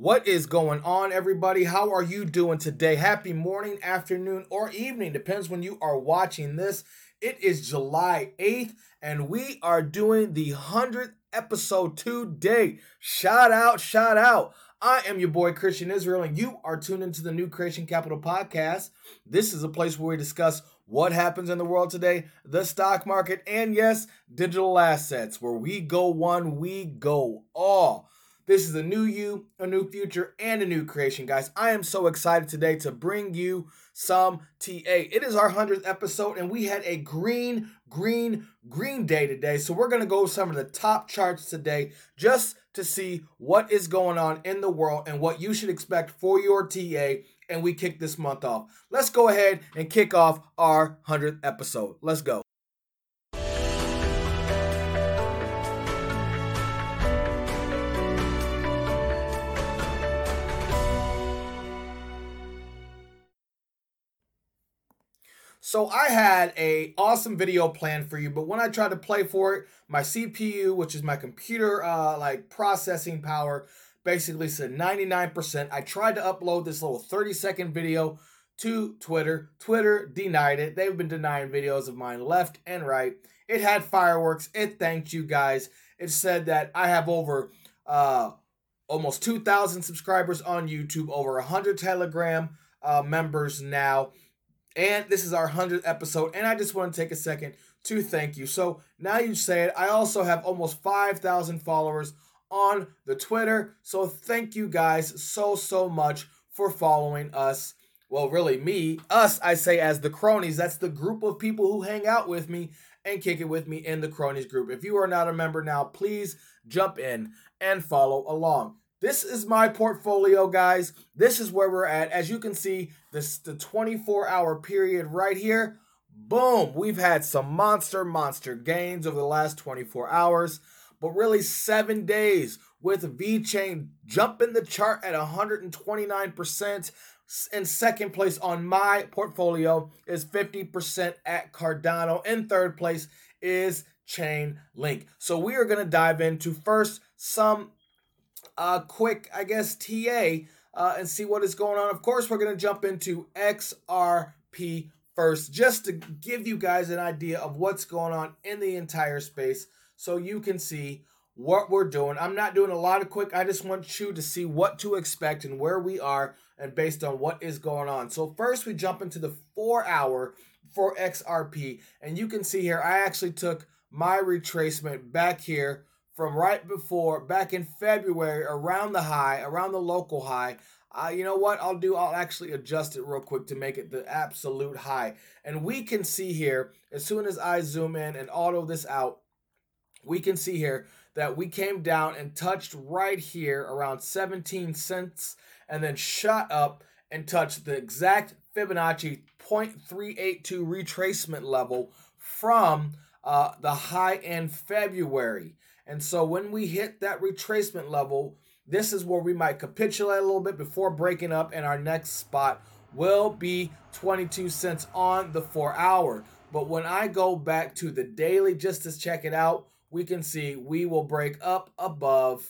What is going on, everybody? How are you doing today? Happy morning, afternoon, or evening. Depends when you are watching this. It is July 8th, and we are doing the 100th episode today. Shout out, shout out. I am your boy Christian Israel, and you are tuned into the New Creation Capital podcast. This is a place where we discuss what happens in the world today, the stock market, and yes, digital assets. Where we go one, we go all. This is a new you, a new future, and a new creation, guys. I am so excited today to bring you some TA. It is our 100th episode, and we had a green, green, green day today. So we're going to go some of the top charts today just to see what is going on in the world and what you should expect for your TA. And we kick this month off. Let's go ahead and kick off our 100th episode. Let's go. So I had a awesome video planned for you, but when I tried to play for it, my CPU, which is my computer uh, like processing power, basically said 99%. I tried to upload this little 30 second video to Twitter. Twitter denied it. They've been denying videos of mine left and right. It had fireworks. It thanked you guys. It said that I have over uh, almost 2,000 subscribers on YouTube, over 100 Telegram uh, members now. And this is our 100th episode. And I just want to take a second to thank you. So now you say it. I also have almost 5,000 followers on the Twitter. So thank you guys so, so much for following us. Well, really, me, us, I say as the cronies. That's the group of people who hang out with me and kick it with me in the cronies group. If you are not a member now, please jump in and follow along. This is my portfolio, guys. This is where we're at. As you can see, this the 24 hour period right here. Boom, we've had some monster, monster gains over the last 24 hours, but really seven days with VeChain jumping the chart at 129%. In second place on my portfolio is 50% at Cardano. In third place is Chainlink. So we are going to dive into first some uh, quick, I guess, TA uh, and see what is going on. Of course, we're going to jump into XRP first, just to give you guys an idea of what's going on in the entire space so you can see what we're doing. I'm not doing a lot of quick, I just want you to see what to expect and where we are and based on what is going on. So, first, we jump into the four hour for XRP, and you can see here, I actually took my retracement back here from right before back in February around the high, around the local high. Uh, you know what I'll do? I'll actually adjust it real quick to make it the absolute high. And we can see here, as soon as I zoom in and auto this out, we can see here that we came down and touched right here around 17 cents and then shot up and touched the exact Fibonacci 0.382 retracement level from uh, the high in February. And so when we hit that retracement level, this is where we might capitulate a little bit before breaking up, and our next spot will be 22 cents on the four hour. But when I go back to the daily just to check it out, we can see we will break up above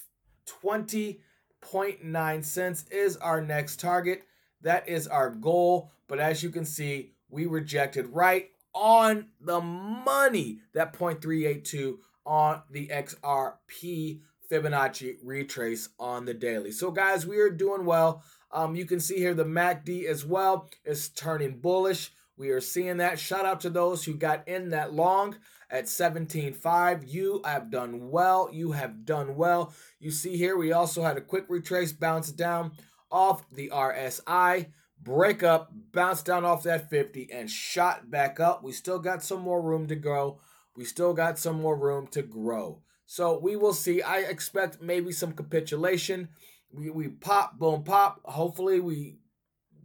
20.9 cents is our next target. That is our goal. But as you can see, we rejected right on the money that 0.382 on the XRP Fibonacci retrace on the daily. So, guys, we are doing well. Um, you can see here the MACD as well is turning bullish. We are seeing that. Shout out to those who got in that long at 17.5. You have done well. You have done well. You see here, we also had a quick retrace bounce down off the RSI, break up, bounce down off that 50, and shot back up. We still got some more room to go. We still got some more room to grow. So we will see. I expect maybe some capitulation. We, we pop, boom, pop. Hopefully we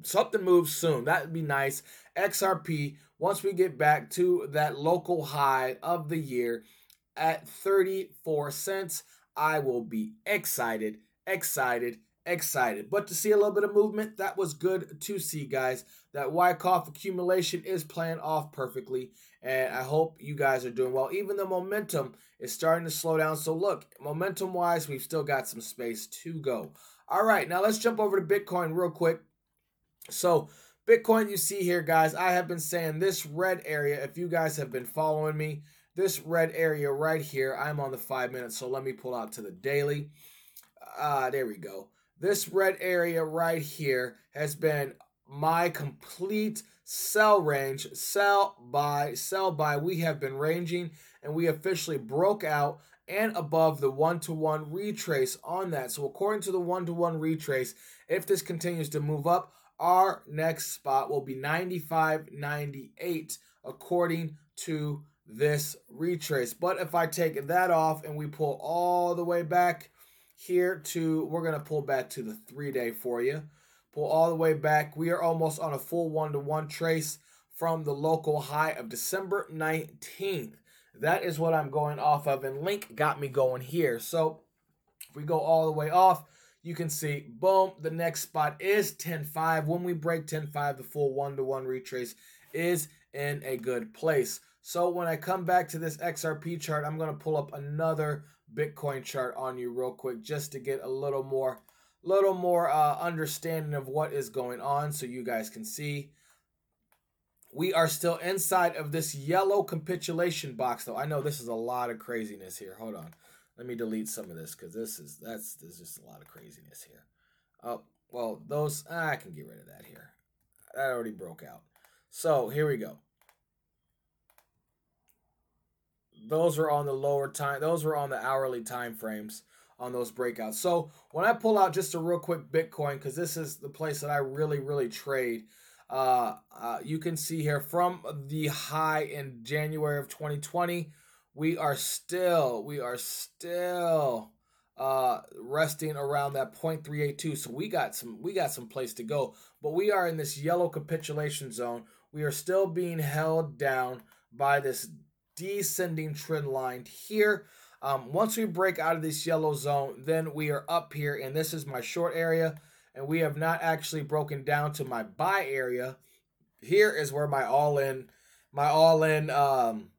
something moves soon. That'd be nice. XRP, once we get back to that local high of the year at 34 cents, I will be excited, excited, excited. But to see a little bit of movement, that was good to see, guys. That Wyckoff accumulation is playing off perfectly. And I hope you guys are doing well. Even the momentum is starting to slow down. So, look, momentum wise, we've still got some space to go. All right, now let's jump over to Bitcoin real quick. So, Bitcoin, you see here, guys, I have been saying this red area, if you guys have been following me, this red area right here, I'm on the five minutes. So, let me pull out to the daily. Ah, uh, there we go. This red area right here has been my complete sell range, sell, buy, sell, buy. We have been ranging and we officially broke out and above the one to one retrace on that. So, according to the one to one retrace, if this continues to move up, our next spot will be 95.98 according to this retrace. But if I take that off and we pull all the way back here to, we're going to pull back to the three day for you pull all the way back. We are almost on a full one to one trace from the local high of December 19th. That is what I'm going off of, and Link got me going here. So if we go all the way off, you can see, boom, the next spot is 10.5. When we break 10.5, the full one to one retrace is in a good place. So when I come back to this XRP chart, I'm going to pull up another Bitcoin chart on you real quick just to get a little more little more uh, understanding of what is going on so you guys can see. We are still inside of this yellow capitulation box, though. I know this is a lot of craziness here. Hold on. Let me delete some of this because this is that's there's just a lot of craziness here. Oh, well, those ah, I can get rid of that here. That already broke out. So here we go. Those were on the lower time. Those were on the hourly time frames on those breakouts. So when I pull out just a real quick Bitcoin, because this is the place that I really, really trade, uh, uh, you can see here from the high in January of 2020, we are still, we are still uh resting around that 0.382 so we got some we got some place to go but we are in this yellow capitulation zone. We are still being held down by this descending trend line here um, once we break out of this yellow zone, then we are up here, and this is my short area, and we have not actually broken down to my buy area. Here is where my all-in, my all-in um,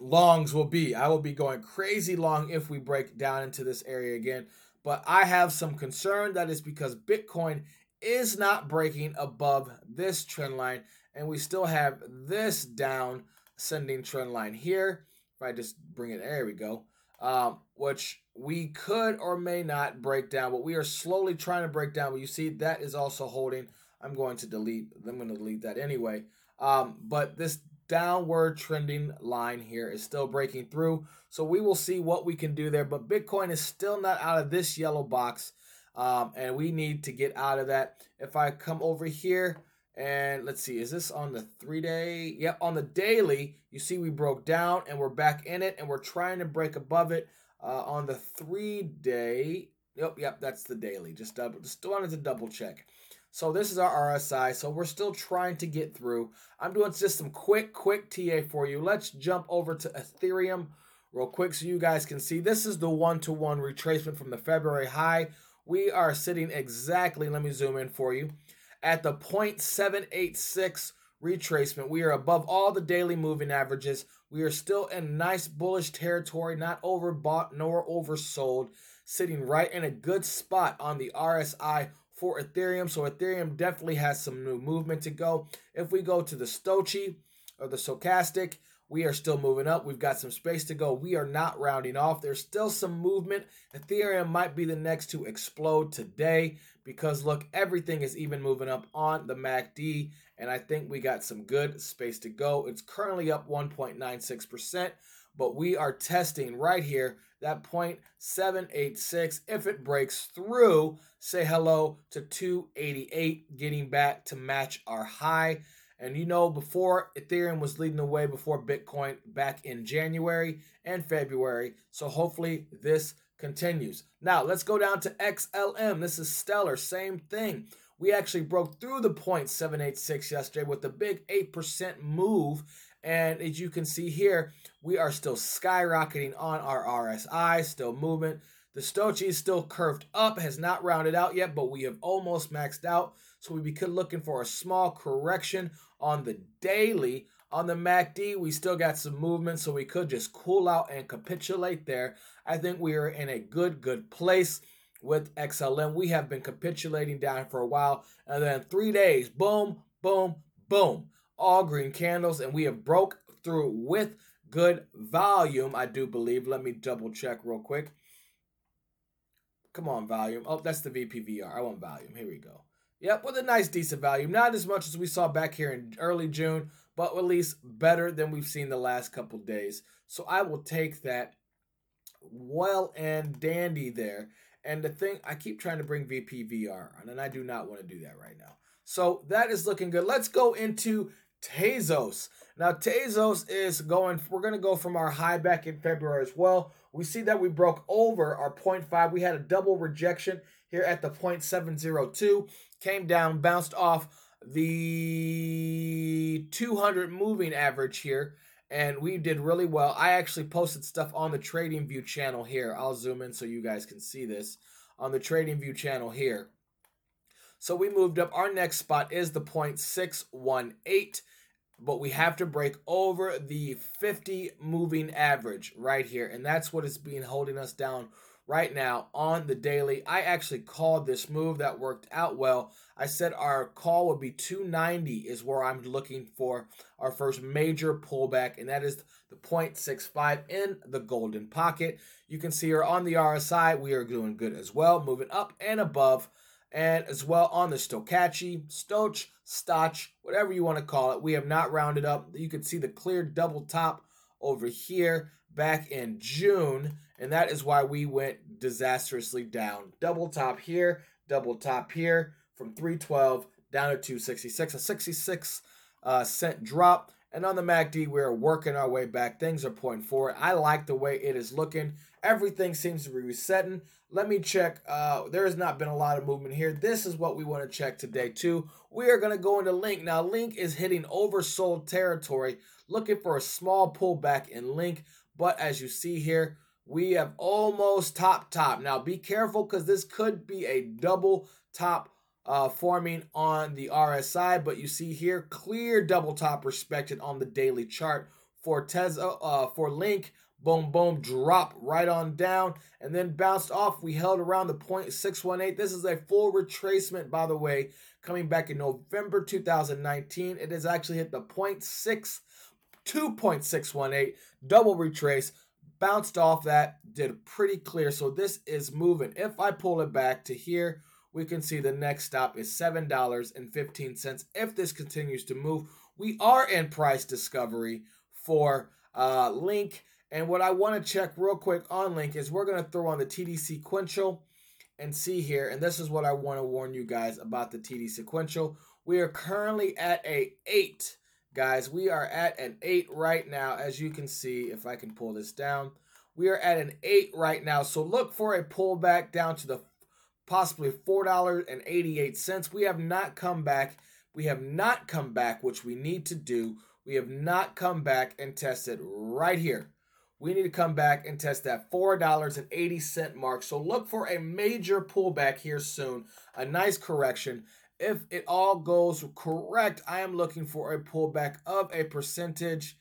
longs will be. I will be going crazy long if we break down into this area again. But I have some concern that is because Bitcoin is not breaking above this trend line, and we still have this down sending trend line here. If I just bring it, there we go um, which we could or may not break down, but we are slowly trying to break down. But you see, that is also holding. I'm going to delete. I'm going to delete that anyway. Um, but this downward trending line here is still breaking through. So we will see what we can do there. But Bitcoin is still not out of this yellow box. Um, and we need to get out of that. If I come over here, and let's see, is this on the three day? Yep, on the daily, you see we broke down and we're back in it and we're trying to break above it uh, on the three day. Yep, yep, that's the daily. Just double, just wanted to double check. So this is our RSI. So we're still trying to get through. I'm doing just some quick, quick TA for you. Let's jump over to Ethereum real quick so you guys can see. This is the one-to-one retracement from the February high. We are sitting exactly, let me zoom in for you at the 0.786 retracement. We are above all the daily moving averages. We are still in nice bullish territory, not overbought nor oversold, sitting right in a good spot on the RSI for Ethereum. So Ethereum definitely has some new movement to go. If we go to the Stochi or the Stochastic, we are still moving up. We've got some space to go. We are not rounding off. There's still some movement. Ethereum might be the next to explode today because look, everything is even moving up on the MACD, and I think we got some good space to go. It's currently up 1.96%, but we are testing right here that 0.786. If it breaks through, say hello to 288, getting back to match our high. And you know, before Ethereum was leading the way before Bitcoin back in January and February. So hopefully this continues. Now let's go down to XLM. This is stellar. Same thing. We actually broke through the 0.786 yesterday with the big 8% move. And as you can see here, we are still skyrocketing on our RSI, still movement. The Stochie is still curved up, has not rounded out yet, but we have almost maxed out. So we be looking for a small correction on the daily On the MACD, we still got some movement, so we could just cool out and capitulate there. I think we are in a good, good place with XLM. We have been capitulating down for a while, and then three days, boom, boom, boom, all green candles, and we have broke through with good volume, I do believe. Let me double check real quick. Come on, volume. Oh, that's the VPVR. I want volume. Here we go. Yep, with a nice, decent volume. Not as much as we saw back here in early June, but at least better than we've seen the last couple days. So I will take that well and dandy there. And the thing, I keep trying to bring VPVR on, and I do not want to do that right now. So that is looking good. Let's go into Tezos. Now, Tezos is going, we're going to go from our high back in February as well. We see that we broke over our 0.5. We had a double rejection here at the 0.702. Came down, bounced off the 200 moving average here and we did really well. I actually posted stuff on the TradingView channel here. I'll zoom in so you guys can see this on the TradingView channel here. So we moved up. Our next spot is the 0.618, but we have to break over the 50 moving average right here, and that's what is being holding us down right now on the daily. I actually called this move that worked out well. I said our call would be 290 is where I'm looking for our first major pullback, and that is the 0.65 in the golden pocket. You can see here on the RSI, we are doing good as well, moving up and above. And as well on the Stochachi, Stoch, Stoch, whatever you want to call it, we have not rounded up. You can see the clear double top over here back in June, and that is why we went disastrously down. Double top here, double top here, from 312 down to 266, a 66 uh, cent drop. And on the MACD, we're working our way back. Things are pointing forward. I like the way it is looking. Everything seems to be resetting. Let me check. Uh, there has not been a lot of movement here. This is what we want to check today, too. We are going to go into Link. Now, Link is hitting oversold territory, looking for a small pullback in Link. But as you see here, we have almost top top. Now, be careful because this could be a double top uh, forming on the RSI, but you see here clear double top respected on the daily chart for Tesla uh, for Link. Boom, boom, drop right on down and then bounced off. We held around the 0.618. This is a full retracement, by the way, coming back in November 2019. It has actually hit the 0.6, 2.618, double retrace, bounced off that, did pretty clear. So this is moving. If I pull it back to here, we can see the next stop is $7.15. If this continues to move, we are in price discovery for uh, Link. And what I want to check real quick on Link is we're going to throw on the TD sequential and see here. And this is what I want to warn you guys about the TD sequential. We are currently at a 8, guys. We are at an 8 right now, as you can see, if I can pull this down. We are at an 8 right now. So look for a pullback down to the possibly $4.88. We have not come back. We have not come back, which we need to do. We have not come back and tested right here. We need to come back and test that $4.80 mark. So look for a major pullback here soon, a nice correction. If it all goes correct, I am looking for a pullback of a percentage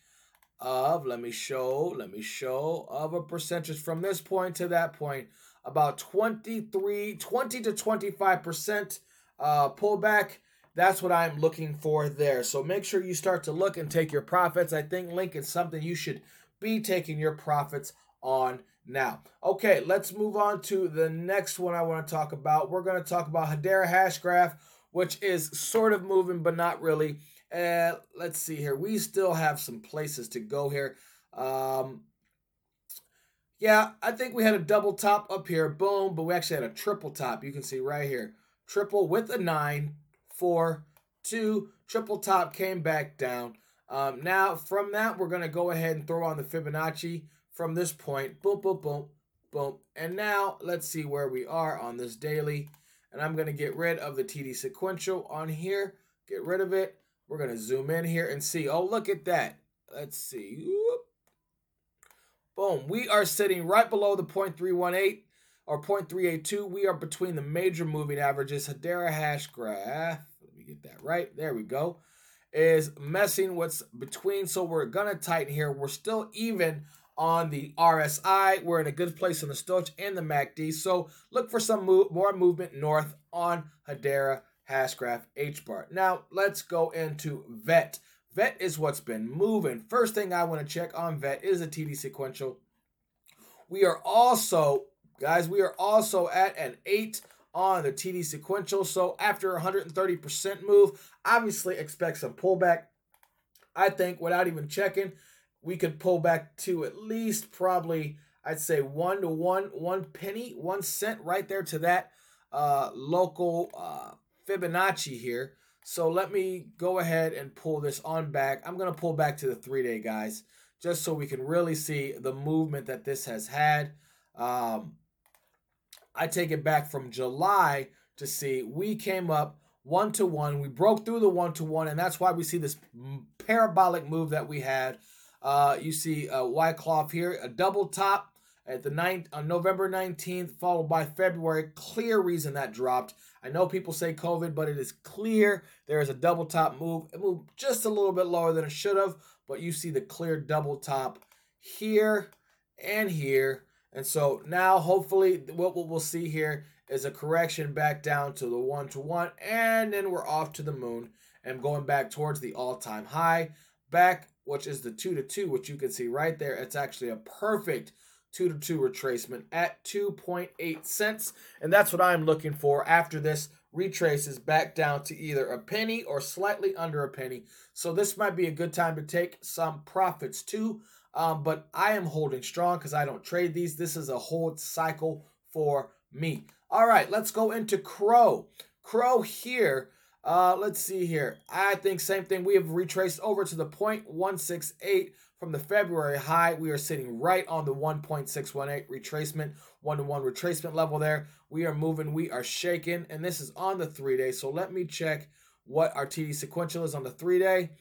of, let me show, let me show, of a percentage from this point to that point about 23, 20 to 25% uh, pullback. That's what I'm looking for there. So make sure you start to look and take your profits. I think Link is something you should be taking your profits on now. Okay, let's move on to the next one I want to talk about. We're going to talk about Hedera Hashgraph, which is sort of moving, but not really. Uh, let's see here. We still have some places to go here. Um, yeah, I think we had a double top up here, boom, but we actually had a triple top. You can see right here. Triple with a nine, four, two, triple top came back down. Um, now, from that, we're going to go ahead and throw on the Fibonacci from this point. Boom, boom, boom, boom. And now, let's see where we are on this daily. And I'm going to get rid of the TD sequential on here. Get rid of it. We're going to zoom in here and see. Oh, look at that. Let's see. Whoop. Boom. We are sitting right below the 0.318 or 0.382. We are between the major moving averages. Hedera Hashgraph. Let me get that right. There we go. Is messing what's between. So we're to tighten here. We're still even on the RSI. We're in a good place on the Stoch and the MACD. So look for some move, more movement north on Hedera, Hashgraph, HBAR. Now let's go into VET. VET is what's been moving. First thing I want to check on VET is a TD sequential. We are also, guys, we are also at an 8 on the TD sequential. So after 130% move, obviously expect some pullback. I think without even checking, we could pull back to at least probably I'd say one to one, one penny, one cent right there to that uh, local uh, Fibonacci here. So let me go ahead and pull this on back. I'm going to pull back to the three day, guys, just so we can really see the movement that this has had. Um, I take it back from July to see we came up one to one. We broke through the one to one, and that's why we see this parabolic move that we had. Uh, you see uh, Wyckoff here, a double top at the ninth on November 19th, followed by February. Clear reason that dropped. I know people say COVID, but it is clear there is a double top move. It moved just a little bit lower than it should have, but you see the clear double top here and here. And so now, hopefully, what we'll see here is a correction back down to the one to one, and then we're off to the moon and going back towards the all time high. Back which is the 2 to 2, which you can see right there. It's actually a perfect 2 to 2 retracement at 2.8 cents. And that's what I'm looking for after this retraces back down to either a penny or slightly under a penny. So this might be a good time to take some profits too. Um, but I am holding strong because I don't trade these. This is a hold cycle for me. All right, let's go into CRO. CRO here uh, let's see here. I think same thing. We have retraced over to the 0.168 from the February high. We are sitting right on the 1.618 retracement, one to one retracement level there. We are moving, we are shaking, and this is on the three day. So let me check what our TD sequential is on the three day.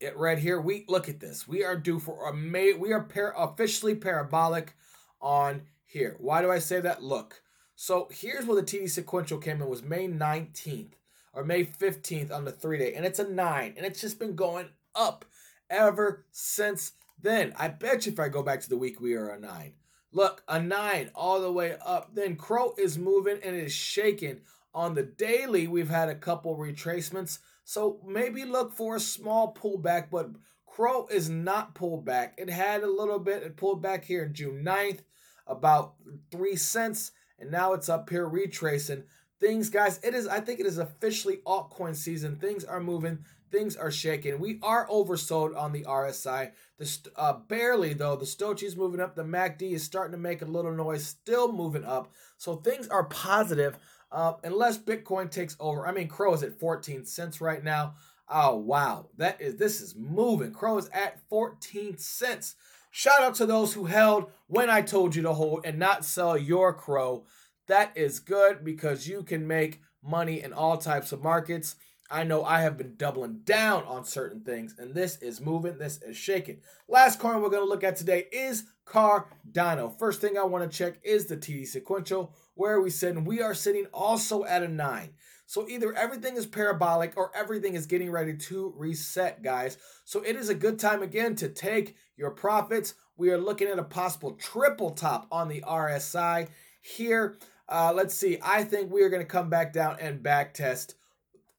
It right here. We look at this. We are due for a May. We are par- officially parabolic on here. Why do I say that? Look. So here's where the TD sequential came in was May 19th or May 15th on the three day, and it's a nine, and it's just been going up ever since then. I bet you if I go back to the week, we are a nine. Look, a nine all the way up. Then CRO is moving and is shaking. On the daily, we've had a couple retracements. So maybe look for a small pullback, but CRO is not pulled back. It had a little bit, it pulled back here June 9th, about three cents, and now it's up here retracing things, guys. It is, I think it is officially altcoin season. Things are moving, things are shaking. We are oversold on the RSI. The uh, barely though, the Stochie is moving up. The MACD is starting to make a little noise, still moving up. So things are positive. Uh, unless Bitcoin takes over. I mean, CRO is at 14 cents right now. Oh wow, that is this is moving. CRO is at 14 cents. Shout out to those who held when I told you to hold and not sell your CRO. That is good because you can make money in all types of markets. I know I have been doubling down on certain things, and this is moving, this is shaking. Last coin we're going to look at today is Cardano. First thing I want to check is the TD sequential, where are we sitting? We are sitting also at a 9. So either everything is parabolic or everything is getting ready to reset, guys. So it is a good time again to take your profits. We are looking at a possible triple top on the RSI here. Uh, let's see. I think we are going to come back down and back test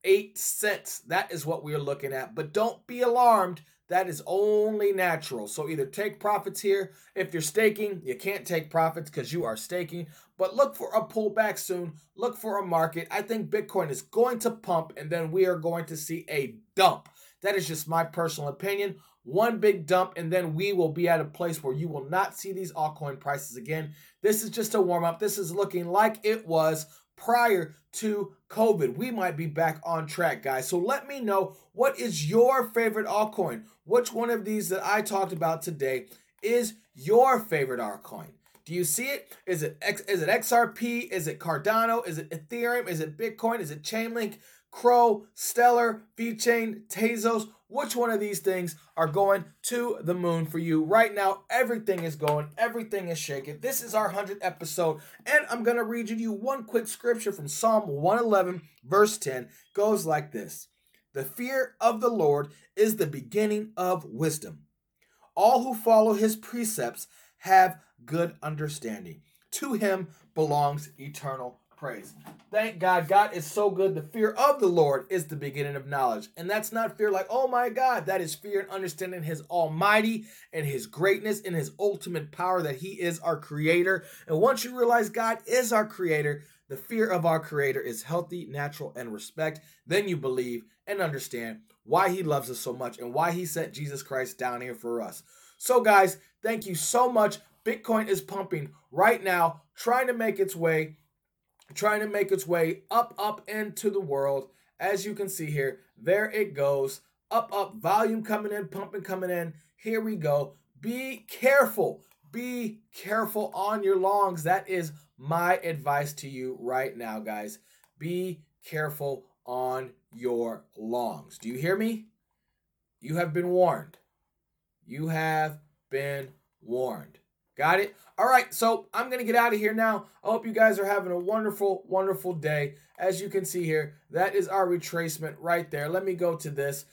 eight cents. That is what we are looking at. But don't be alarmed. That is only natural. So either take profits here. If you're staking, you can't take profits because you are staking. But look for a pullback soon. Look for a market. I think Bitcoin is going to pump and then we are going to see a dump. That is just my personal opinion one big dump, and then we will be at a place where you will not see these altcoin prices again. This is just a warm up. This is looking like it was prior to COVID. We might be back on track, guys. So let me know what is your favorite altcoin? Which one of these that I talked about today is your favorite altcoin? Do you see it? Is it X, is it XRP? Is it Cardano? Is it Ethereum? Is it Bitcoin? Is it Chainlink? CRO, Stellar, VeChain, Tezos? which one of these things are going to the moon for you right now everything is going everything is shaking this is our 100th episode and i'm going to read you one quick scripture from psalm 111 verse 10 goes like this The fear of the Lord is the beginning of wisdom. All who follow his precepts have good understanding. To him belongs eternal praise. Thank God. God is so good. The fear of the Lord is the beginning of knowledge. And that's not fear like, oh my God. That is fear and understanding his almighty and his greatness and his ultimate power that he is our creator. And once you realize God is our creator, the fear of our creator is healthy, natural, and respect. Then you believe and understand why he loves us so much and why he sent Jesus Christ down here for us. So, guys, thank you so much. Bitcoin is pumping right now, trying to make its way trying to make its way up, up into the world. As you can see here, there it goes. Up, up, volume coming in, pumping coming in. Here we go. Be careful. Be careful on your longs. That is my advice to you right now, guys. Be careful on your longs. Do you hear me? You have been warned. You have been warned. Got it? All right, so I'm going to get out of here now. I hope you guys are having a wonderful, wonderful day. As you can see here, that is our retracement right there. Let me go to this.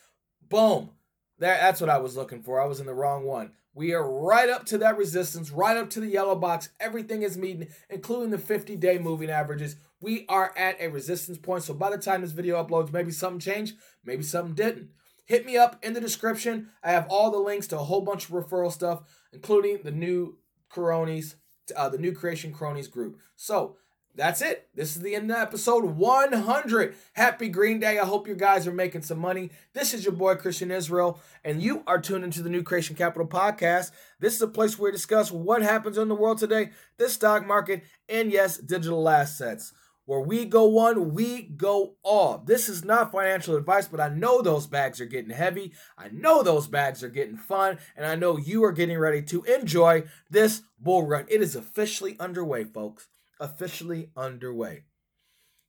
Boom. That, that's what I was looking for. I was in the wrong one. We are right up to that resistance, right up to the yellow box. Everything is meeting, including the 50 day moving averages. We are at a resistance point. So by the time this video uploads, maybe something changed, maybe something didn't. Hit me up in the description. I have all the links to a whole bunch of referral stuff, including the new Cronies, uh, the new Creation Cronies group. So that's it. This is the end of episode 100. Happy Green Day. I hope you guys are making some money. This is your boy Christian Israel, and you are tuned into the New Creation Capital podcast. This is a place where we discuss what happens in the world today, the stock market, and yes, digital assets. Where we go one, we go all. This is not financial advice, but I know those bags are getting heavy. I know those bags are getting fun, and I know you are getting ready to enjoy this bull run. It is officially underway, folks. Officially underway.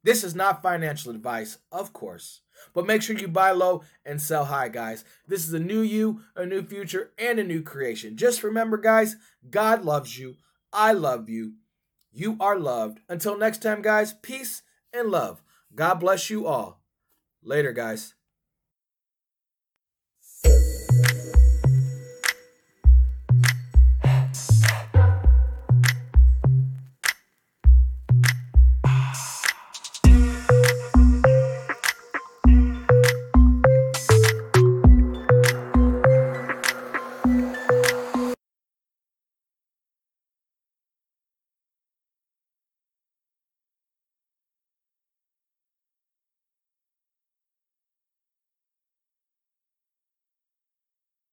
This is not financial advice, of course, but make sure you buy low and sell high, guys. This is a new you, a new future, and a new creation. Just remember, guys, God loves you. I love you. You are loved. Until next time, guys, peace and love. God bless you all. Later, guys.